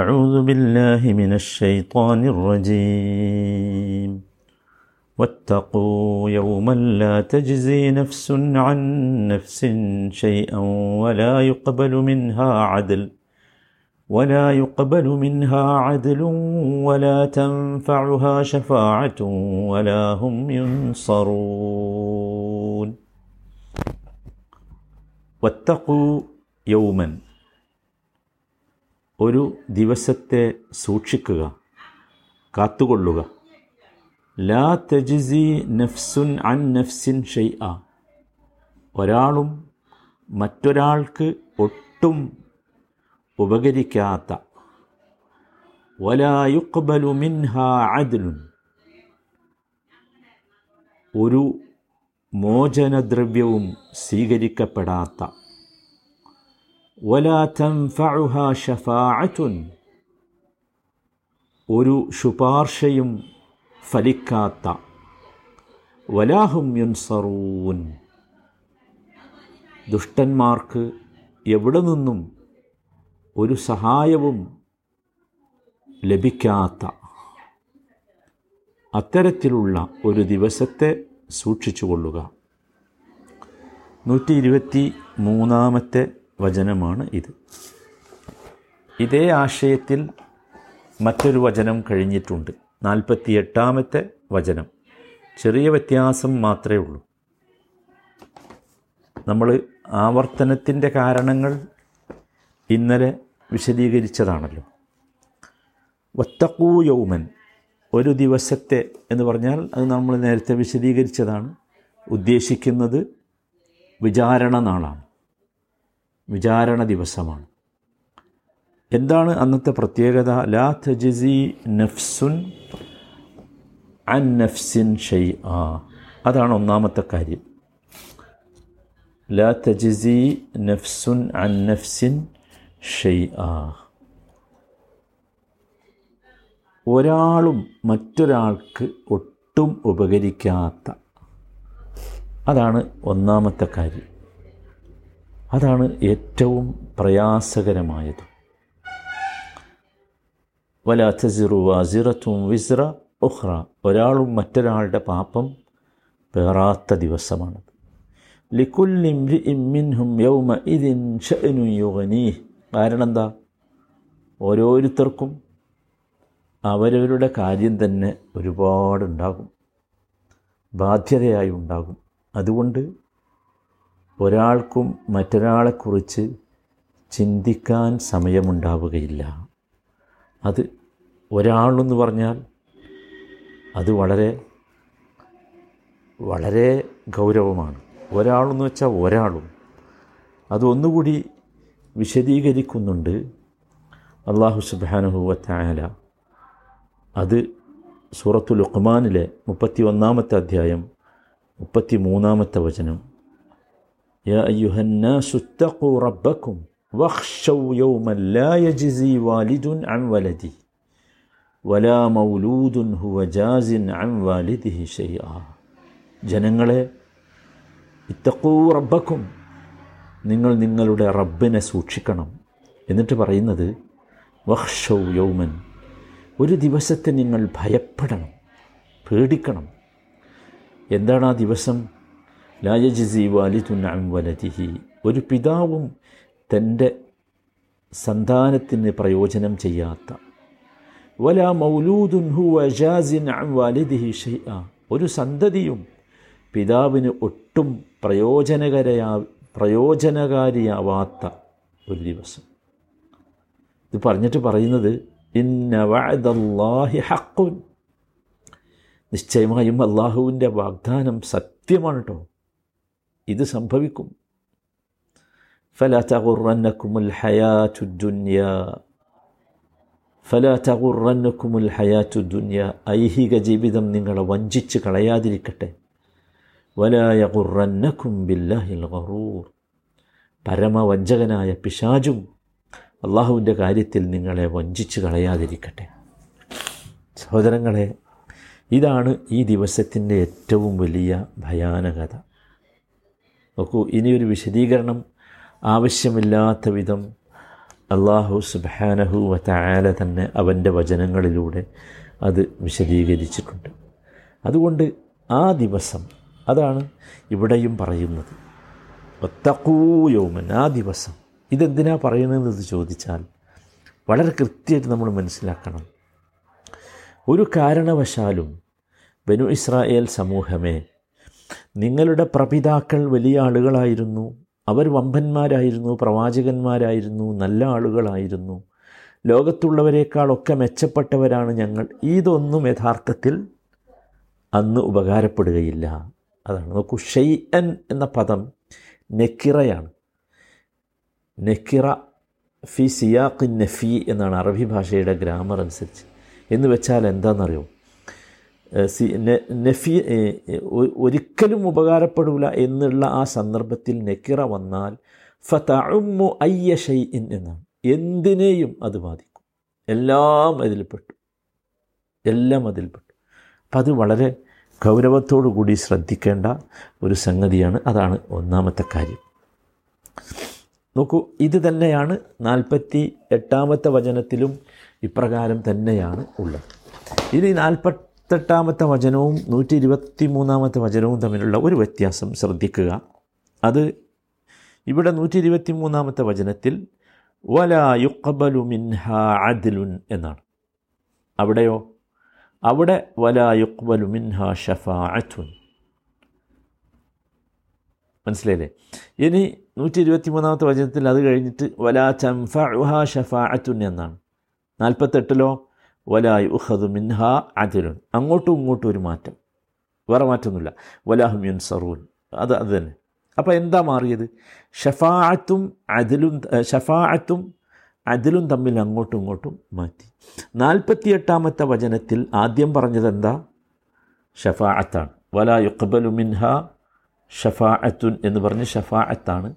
أعوذ بالله من الشيطان الرجيم. واتقوا يوما لا تجزي نفس عن نفس شيئا ولا يقبل منها عدل ولا يقبل منها عدل ولا تنفعها شفاعة ولا هم ينصرون. واتقوا يوما ഒരു ദിവസത്തെ സൂക്ഷിക്കുക കാത്തുകൊള്ളുക. ലാ തജിസി നഫ്സുൻ അൻ നഫ്സിൻ ഷെയ് ആ ഒരാളും മറ്റൊരാൾക്ക് ഒട്ടും ഉപകരിക്കാത്ത. വലായുക്ബലു മിൻഹ ഒരു മോചനദ്രവ്യവും സ്വീകരിക്കപ്പെടാത്ത. വലാ تنفعها ഷഫാഅത്തുൻ ഒരു ശുപാർശയും ഫലിക്കാത്ത. വലാഹും യുൻസറൂൻ. ദുഷ്ടന്മാർക്ക് എവിടെ നിന്നും ഒരു സഹായവും ലഭിക്കാത്ത. അത്തരത്തിലുള്ള ഒരു ദിവസത്തെ സൂക്ഷിച്ചുകൊള്ളുക. നൂറ്റി ഇരുപത്തി മൂന്നാമത്തെ വചനമാണ് ഇത്. ഇതേ ആശയത്തിൽ മറ്റൊരു വചനം കഴിഞ്ഞിട്ടുണ്ട്. നാൽപ്പത്തി എട്ടാമത്തെ വചനം. ചെറിയ വ്യത്യാസം മാത്രമേ ഉള്ളൂ. നമ്മൾ ആവർത്തനത്തിന്റെ കാരണങ്ങൾ ഇന്നലെ വിശദീകരിച്ചതാണല്ലോ. വത്തക്കൂ യൗമൻ ഒരു ദിവസത്തെ എന്ന് പറഞ്ഞാൽ അത് നമ്മൾ നേരത്തെ വിശദീകരിച്ചതാണ്. ഉദ്ദേശിക്കുന്നത് വിചാരണ നാളാണ്. വിചാരണ ദിവസമാണ്. എന്താണ് അന്നത്തെ പ്രത്യേകത? ലാ തജിസി നഫ്സുൻ അൻ നഫ്സിൻ ഷെയ് ആ അതാണ് ഒന്നാമത്തെ കാര്യം. ലാ തജിസി നഫ്സുൻ അൻ നഫ്സിൻ ഷെയ് ആ ഒരാളും മറ്റൊരാൾക്ക് ഒട്ടും ഉപകരിക്കാത്ത. അതാണ് ഒന്നാമത്തെ കാര്യം. അതാണ് ഏറ്റവും പ്രയാസകരമായത്. വല തസിറു വാസിറത്തും വിസ്ര ഉഹ്റ ഒരാളും മറ്റൊരാളുടെ പാപം പേറാത്ത ദിവസമാണത് ലിക്കുല്ലിംഹും യൗമ ഇതിൻ ഷനു യുഗനീ കാരണം എന്താ? ഓരോരുത്തർക്കും അവരവരുടെ കാര്യം തന്നെ ഒരുപാടുണ്ടാകും. ബാധ്യതയായി ഉണ്ടാകും. അതുകൊണ്ട് ഒരാൾക്കും മറ്റൊരാളെക്കുറിച്ച് ചിന്തിക്കാൻ സമയമുണ്ടാവുകയില്ല. അത് ഒരാളെന്ന് പറഞ്ഞാൽ അത് വളരെ വളരെ ഗൗരവമാണ്. ഒരാളെന്ന് വെച്ചാൽ ഒരാളും. അതൊന്നുകൂടി വിശദീകരിക്കുന്നുണ്ട്. അള്ളാഹു സുബാനുഹുവത്തായാല അത് സൂറത്തുൽ ഉഖ്മാനിലെ മുപ്പത്തി ഒന്നാമത്തെ അധ്യായം മുപ്പത്തി മൂന്നാമത്തെ വചനം. യാ الناس اتقوا ربكم واخشوا يوما لا يجزي والد عن ولده ولا مولود هو جاز عن والده شيئا ജനങ്ങളെ ഇത്തഖൂ റബ്ബക്കും നിങ്ങൾ നിങ്ങളുടെ റബ്ബിനെ സൂക്ഷിക്കണം. എന്നിട്ട് പറയുന്നത് വഹ്ഷൗ യൗമൻ ഒരു ദിവസത്തെ നിങ്ങൾ ഭയപ്പെടണം പേടിക്കണം. എന്താണ് ആ ദിവസം? ലായജിസി അൻ വലതിഹി ഒരു പിതാവും തന്റെ സന്താനത്തിന് പ്രയോജനം ചെയ്യാത്ത. വല മൗലൂദുൻ ഹുവ വജാസിൻ അം വാലിദിഹി ഷൈഅ ഒരു സന്തതിയും പിതാവിന് ഒട്ടും പ്രയോജനകരയാ പ്രയോജനകാരിയാവാത്ത ഒരു ദിവസം. ഇത് പറഞ്ഞിട്ട് പറയുന്നത് ഇന്ന വഅദല്ലാഹി ഹക്കുൻ നിശ്ചയമായും അള്ളാഹുവിന്റെ വാഗ്ദാനം സത്യമാണ് കേട്ടോ ഇത് സംഭവിക്കും. ഫല തകുറന്നക്കുമുൽ ഹയാറ്റു ദുന്യ. ഫല തകുറന്നക്കുമുൽ ഹയാറ്റു ദുന്യ. ഐഹിക ജീവിതം നിങ്ങളെ വഞ്ചിച്ച് കളയാതിരിക്കട്ടെ. വലായ ഖുറന്നക്കും ബില്ലാഹിൽ ഗറൂർ. പരമവഞ്ചകനായ പിശാജും അള്ളാഹുവിന്റെ കാര്യത്തിൽ നിങ്ങളെ വഞ്ചിച്ച് കളയാതിരിക്കട്ടെ. സഹോദരങ്ങളെ ഇതാണ് ഈ ദിവസത്തിന്റെ ഏറ്റവും വലിയ ഭയാനകത. നോക്കൂ ഇനിയൊരു വിശദീകരണം ആവശ്യമില്ലാത്ത വിധം അള്ളാഹു സുബാനഹു വാല തന്നെ അവന്റെ വചനങ്ങളിലൂടെ അത് വിശദീകരിച്ചിട്ടുണ്ട്. അതുകൊണ്ട് ആ ദിവസം അതാണ് ഇവിടെയും പറയുന്നത്. ഒത്തക്കൂയോമൻ ആ ദിവസം. ഇതെന്തിനാ പറയുന്നതെന്ന് ചോദിച്ചാൽ വളരെ കൃത്യമായിട്ട് നമ്മൾ മനസ്സിലാക്കണം. ഒരു കാരണവശാലും ബനു ഇസ്രായേൽ സമൂഹമേ നിങ്ങളുടെ പ്രപിതാക്കൾ വലിയ ആളുകളായിരുന്നു. അവർ വമ്പന്മാരായിരുന്നു പ്രവാചകന്മാരായിരുന്നു നല്ല ആളുകളായിരുന്നു. ലോകത്തുള്ളവരെക്കാളൊക്കെ മെച്ചപ്പെട്ടവരാണ് ഞങ്ങൾ. ഇതൊന്നും യഥാർത്ഥത്തിൽ അന്ന് ഉപകാരപ്പെടുകയില്ല. അതാണ് നോക്കൂ ഷെയ്അൻ എന്ന പദം നെക്കിറയാണ്. നെക്കിറ ഫി സിയാഖ് നഫി എന്നാണ് അറബി ഭാഷയുടെ ഗ്രാമർ അനുസരിച്ച്. എന്ന് വെച്ചാൽ എന്താണെന്നറിയോ? നഫി ഒരിക്കലും ഉപകാരപ്പെടില്ല എന്നുള്ള ആ സന്ദർഭത്തിൽ നെക്കിറ വന്നാൽ ഫതഅമ്മു അയ്യ ഷൈഇൻ എന്നാണ് എന്തിനേയും അത് ബാധിക്കും. എല്ലാം അതിൽപ്പെട്ടു. എല്ലാം അതിൽപ്പെട്ടു. അപ്പം അത് വളരെ ഗൗരവത്തോടു കൂടി ശ്രദ്ധിക്കേണ്ട ഒരു സംഗതിയാണ്. അതാണ് ഒന്നാമത്തെ കാര്യം. നോക്കൂ ഇത് തന്നെയാണ് നാൽപ്പത്തി എട്ടാമത്തെ വചനത്തിലും ഇപ്രകാരം തന്നെയാണ് ഉള്ളത്. ഇനി നാൽപ്പത്തെട്ടാമത്തെ വചനവും നൂറ്റി ഇരുപത്തി മൂന്നാമത്തെ വചനവും തമ്മിലുള്ള ഒരു വ്യത്യാസം ശ്രദ്ധിക്കുക. അത് ഇവിടെ നൂറ്റി ഇരുപത്തി മൂന്നാമത്തെ വചനത്തിൽ വല യുക്കബലു മിൻഹ അദിലുൻ എന്നാണ്. അവിടെയോ? അവിടെ വല യുക്ബലു മിൻഹ ഷഫാഅത്തുൻ. മനസ്സിലായില്ലേ? ഇനി നൂറ്റി ഇരുപത്തി മൂന്നാമത്തെ വചനത്തിൽ അത് കഴിഞ്ഞിട്ട് വലാ ചംഫ ഷഫാഅത്തുൻ എന്നാണ്. നാൽപ്പത്തെട്ടിലോ? വലായ് ഉഹദു മിൻഹ അദിലുൻ. അങ്ങോട്ടും ഇങ്ങോട്ടും ഒരു മാറ്റം. വേറെ മാറ്റമൊന്നുമില്ല. വലാഹും സറൂൻ അത് അത് തന്നെ. അപ്പോൾ എന്താ മാറിയത്? ഷഫാഅത്തും അതിലും ഷഫാഅത്തും അതിലും തമ്മിൽ അങ്ങോട്ടും ഇങ്ങോട്ടും മാറ്റി. നാൽപ്പത്തിയെട്ടാമത്തെ വചനത്തിൽ ആദ്യം പറഞ്ഞത് എന്താ? ഷഫാഅത്താണ്. വലാ യുഖബലു മിൻഹ ഷഫാഅത്തുൻ എന്ന് പറഞ്ഞ് ഷഫാഅത്താണ്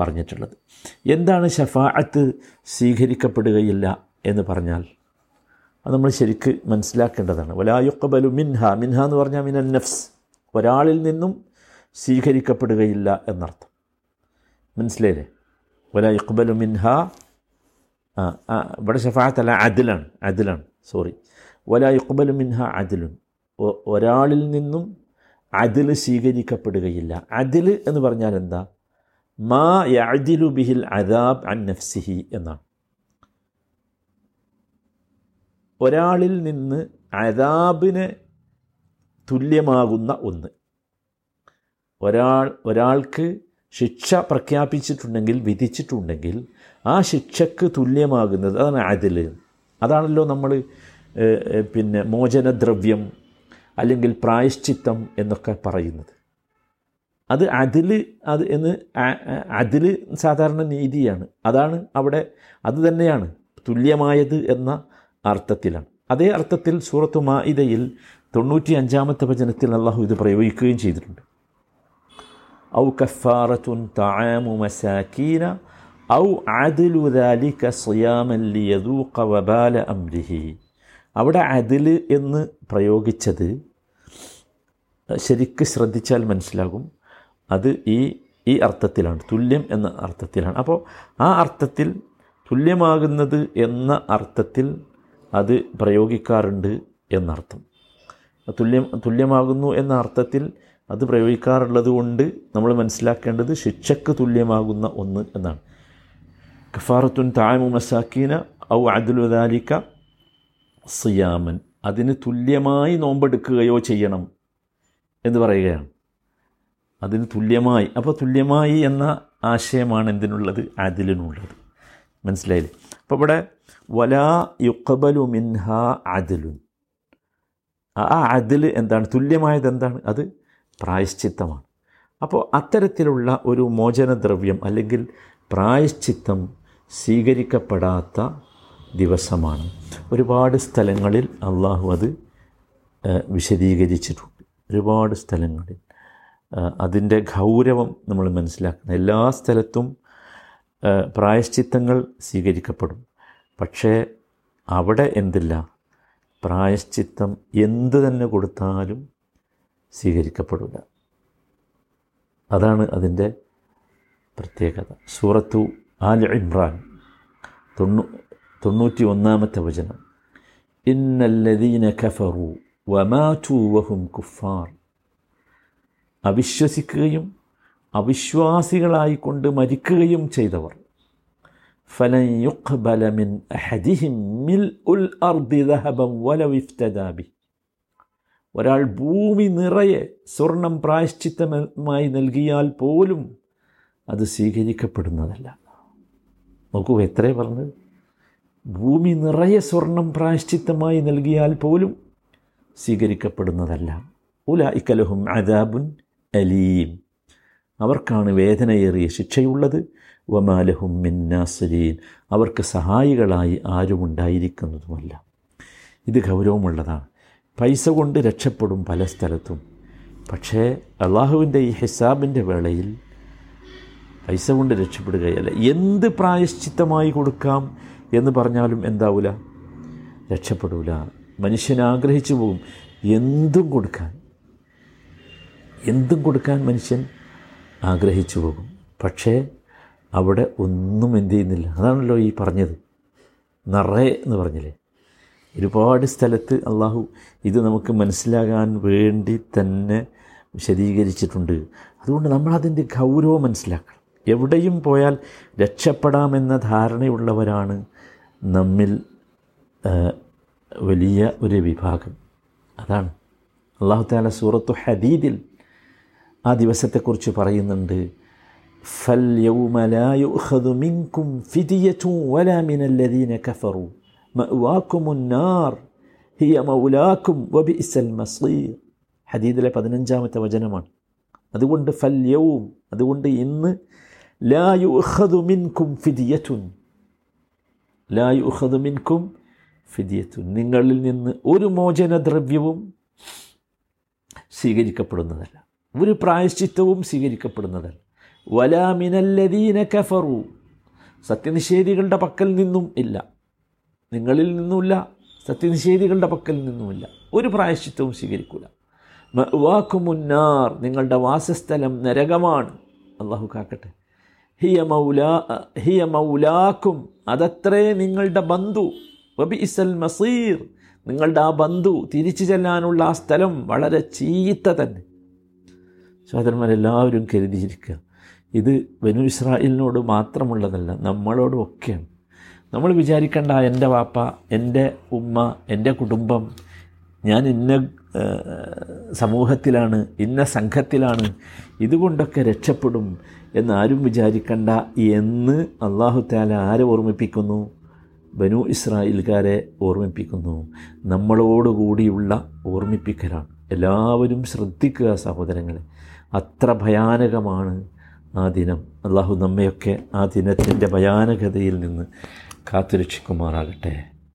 പറഞ്ഞിട്ടുള്ളത്. എന്താണ് ഷഫാഅത്ത് സ്വീകരിക്കപ്പെടുകയില്ല എന്ന് പറഞ്ഞാൽ? അത് നമ്മൾ ശരിക്ക് മനസ്സിലാക്കേണ്ടതാണ്. വലായുക്കബലു മിൻഹ മിൻഹ എന്ന് പറഞ്ഞാൽ മിനൻ നഫ്സ്. ഒരാളിൽ നിന്നും സ്വീകരിക്കപ്പെടുകയില്ല എന്നർത്ഥം. മനസ്സിലായില്ലേ? വലായുക്കബലു മിൻഹ ഇവിടെ അല്ല അതിലാണ് അതിലാണ് സോറി. വലായുക്കബലു മിൻഹ അതിലുൻ ഒരാളിൽ നിന്നും അതിൽ സ്വീകരിക്കപ്പെടുകയില്ല. അതിൽ എന്ന് പറഞ്ഞാൽ എന്താ? മാ യഅദിലു ബിഹിൽ അദാബ് അൻ നഫ്സിഹി എന്നാണ്. ഒരാളിൽ നിന്ന് അതാബിന് തുല്യമാകുന്ന ഒന്ന്. ഒരാൾ ഒരാൾക്ക് ശിക്ഷ പ്രഖ്യാപിച്ചിട്ടുണ്ടെങ്കിൽ വിധിച്ചിട്ടുണ്ടെങ്കിൽ ആ ശിക്ഷക്ക് തുല്യമാകുന്നത് അതാണ് അതിൽ അതാണല്ലോ നമ്മൾ പിന്നെ മോചനദ്രവ്യം അല്ലെങ്കിൽ പ്രായശ്ചിത്തം എന്നൊക്കെ പറയുന്നത്. അത് അതിൽ അത് എന്ന് അതിൽ സാധാരണ നീതിയാണ്. അതാണ് അവിടെ അത് തന്നെയാണ്. തുല്യമായത് എന്ന അർത്ഥത്തിലാണ്. അതേ അർത്ഥത്തിൽ സൂറത്തു മാഇദയിൽ തൊണ്ണൂറ്റി അഞ്ചാമത്തെ വചനത്തിൽ അള്ളാഹു ഇത് പ്രയോഗിക്കുകയും ചെയ്തിട്ടുണ്ട്. ഔ കഫാറത്തുൻ താമു മസാക്കീന ഔ അദിലു ദാലിക സിയാമൻ ലിയദൂഖ വബാല അംരിഹി. അവിടെ അതിൽ എന്ന് പ്രയോഗിച്ചത് ശരിക്ക് ശ്രദ്ധിച്ചാൽ മനസ്സിലാകും. അത് ഈ ഈ അർത്ഥത്തിലാണ് തുല്യം എന്ന അർത്ഥത്തിലാണ്. അപ്പോൾ ആ അർത്ഥത്തിൽ തുല്യമാകുന്നത് എന്ന അർത്ഥത്തിൽ അത് പ്രയോഗിക്കാറുണ്ട് എന്നർത്ഥം. തുല്യം തുല്യമാകുന്നു എന്ന അർത്ഥത്തിൽ അത് പ്രയോഗിക്കാറുള്ളത് കൊണ്ട് നമ്മൾ മനസ്സിലാക്കേണ്ടത് ശിക്ഷക്ക് തുല്യമാകുന്ന ഒന്ന് എന്നാണ്. കഫാറത്തുൻ താമു മസാക്കീന ഔ അദുലുദാലിക്ക സിയാമൻ. അതിന് തുല്യമായി നോമ്പെടുക്കുകയോ ചെയ്യണം എന്ന് പറയുകയാണ്. അതിന് തുല്യമായി. അപ്പോൾ തുല്യമായി എന്ന ആശയമാണ് എന്തിനുള്ളത്? അതിലിനുള്ളത് മനസ്സിലായില്ലേ? അപ്പോൾ ഇവിടെ വലാ യുക്കബലു മിൻഹ അതിലു ആ അതിൽ എന്താണ്? തുല്യമായത് എന്താണ്? അത് പ്രായശ്ചിത്തമാണ്. അപ്പോൾ അത്തരത്തിലുള്ള ഒരു മോചനദ്രവ്യം അല്ലെങ്കിൽ പ്രായശ്ചിത്തം സ്വീകരിക്കപ്പെടാത്ത ദിവസമാണ്. ഒരുപാട് സ്ഥലങ്ങളിൽ അള്ളാഹു അത് വിശദീകരിച്ചിട്ടുണ്ട്. ഒരുപാട് സ്ഥലങ്ങളിൽ. അതിന്റെ ഗൗരവം നമ്മൾ മനസ്സിലാക്കണം. എല്ലാ സ്ഥലത്തും പ്രായശ്ചിത്തങ്ങൾ സ്വീകരിക്കപ്പെടും. പക്ഷേ അവിടെ എന്തില്ല? പ്രായശ്ചിത്തം എന്ത് തന്നെ കൊടുത്താലും സ്വീകരിക്കപ്പെടില്ല അതാണ് അതിന്റെ പ്രത്യേകത. സൂറത്തു ആൽ ഇമ്രാൻ തൊണ്ണൂ തൊണ്ണൂറ്റി ഒന്നാമത്തെ വചനം. ഇന്നല്ലദീന കഫറു വമാറ്റു വഹും കുഫാർ. അവിശ്വസിക്കുകയും അവിശ്വാസികളായിക്കൊണ്ട് മരിക്കുകയും ചെയ്തവർ. അഹദിഹിം ഒരാൾ ഭൂമി നിറയെ സ്വർണം പ്രായശ്ചിത്തമായി നൽകിയാൽ പോലും അത് സ്വീകരിക്കപ്പെടുന്നതല്ല. നോക്കൂ എത്രേ പറഞ്ഞത്? ഭൂമി നിറയെ സ്വർണം പ്രായശ്ചിത്തമായി നൽകിയാൽ പോലും സ്വീകരിക്കപ്പെടുന്നതല്ല. ഉല ഇക്കലഹും അദാബുൻ അലീം. അവർക്കാണ് വേദനയേറിയ ശിക്ഷയുള്ളത്. വമാലഹും മിന്നാസരീൻ അവർക്ക് സഹായികളായി ആരുമുണ്ടായിരിക്കുന്നതുമല്ല ഇത് ഗൗരവമുള്ളതാണ്. പൈസ കൊണ്ട് രക്ഷപ്പെടും പല സ്ഥലത്തും. പക്ഷേ അള്ളാഹുവിന്റെ ഈ ഹിസാബിന്റെ വേളയിൽ പൈസ കൊണ്ട് രക്ഷപ്പെടുകയല്ല. എന്ത് പ്രായശ്ചിത്തമായി കൊടുക്കാം എന്ന് പറഞ്ഞാലും എന്താവില്ല രക്ഷപ്പെടൂല. മനുഷ്യൻ ആഗ്രഹിച്ചു പോകും എന്തും കൊടുക്കാൻ. എന്തും കൊടുക്കാൻ മനുഷ്യൻ ആഗ്രഹിച്ചു പോകും. പക്ഷേ അവിടെ ഒന്നും എന്ത് ചെയ്യുന്നില്ല. അതാണല്ലോ ഈ പറഞ്ഞത്. നിറയെ എന്ന് പറഞ്ഞില്ലേ? ഒരുപാട് സ്ഥലത്ത് അള്ളാഹു ഇത് നമുക്ക് മനസ്സിലാകാൻ വേണ്ടി തന്നെ വിശദീകരിച്ചിട്ടുണ്ട്. അതുകൊണ്ട് നമ്മളതിന്റെ ഗൗരവം മനസ്സിലാക്കണം. എവിടെയും പോയാൽ രക്ഷപ്പെടാമെന്ന ധാരണയുള്ളവരാണ് നമ്മിൽ വലിയ ഒരു വിഭാഗം. അതാണ്. അള്ളാഹു താല സൂറത്തു ഹദീദിൽ ആ ദിവസത്തെക്കുറിച്ച് പറയുന്നുണ്ട്. ഫൽ മിൻകും ഫിദിയത്തും വലാ മിനല്ലദീന കഫറു. മഅ്വാക്കുമുന്നാർ ഹിയ മൗലാക്കും വബിഇസൽ മസീർ. ഹദീദിലെ പതിനഞ്ചാമത്തെ വചനമാണ്. അതുകൊണ്ട് ഫല്യവും അതുകൊണ്ട് ഇന്ന് ലാ യുഖദു മിൻകും ഫിദിയത്തുൻ. നിങ്ങളിൽ നിന്ന് ഒരു മോചനദ്രവ്യവും സ്വീകരിക്കപ്പെടുന്നതല്ല. ഒരു പ്രായശ്ചിത്തവും സ്വീകരിക്കപ്പെടുന്നതല്ല. വലാമിനല്ലദീന കഫറു. സത്യനിഷേധികളുടെ പക്കൽ നിന്നും ഇല്ല. നിങ്ങളിൽ നിന്നുമില്ല സത്യനിഷേധികളുടെ പക്കൽ നിന്നുമില്ല. ഒരു പ്രായശ്ചിത്തവും സ്വീകരിക്കൂല. വാക്കുമുന്നാർ നിങ്ങളുടെ വാസസ്ഥലം നരകമാണ്. അള്ളാഹു കാക്കട്ടെ. ഹിയ മൗലാ ഹിയ മൗലാക്കും അതത്രേ നിങ്ങളുടെ ബന്ധു. വബി ഇസൽ മസീർ നിങ്ങളുടെ ആ ബന്ധു തിരിച്ചു ചെല്ലാനുള്ള ആ സ്ഥലം വളരെ ചീത്ത തന്നെ. സഹോദരന്മാരെല്ലാവരും കരുതിയിരിക്കുക. ഇത് ബനു ഇസ്രായേലിനോട് മാത്രമുള്ളതല്ല നമ്മളോടും ഒക്കെയാണ്. നമ്മൾ വിചാരിക്കേണ്ട എന്റെ വാപ്പ എന്റെ ഉമ്മ എന്റെ കുടുംബം ഞാൻ ഇന്ന സമൂഹത്തിലാണ് ഇന്ന സംഘത്തിലാണ് ഇതുകൊണ്ടൊക്കെ രക്ഷപ്പെടും എന്നാരും വിചാരിക്കണ്ട എന്ന് അള്ളാഹു താല ആരെ ഓർമ്മിപ്പിക്കുന്നു? ബനു ഇസ്രായേൽക്കാരെ ഓർമ്മിപ്പിക്കുന്നു. നമ്മളോടുകൂടിയുള്ള ഓർമ്മിപ്പിക്കലാണ്. എല്ലാവരും ശ്രദ്ധിക്കുക സഹോദരങ്ങളെ. അത്ര ഭയാനകമാണ് ആ ദിനം. അള്ളാഹു നമ്മയൊക്കെ ആ ദിനത്തിന്റെ ഭയാനകതയിൽ നിന്ന് കാത്തുരക്ഷിക്കുമാറാകട്ടെ.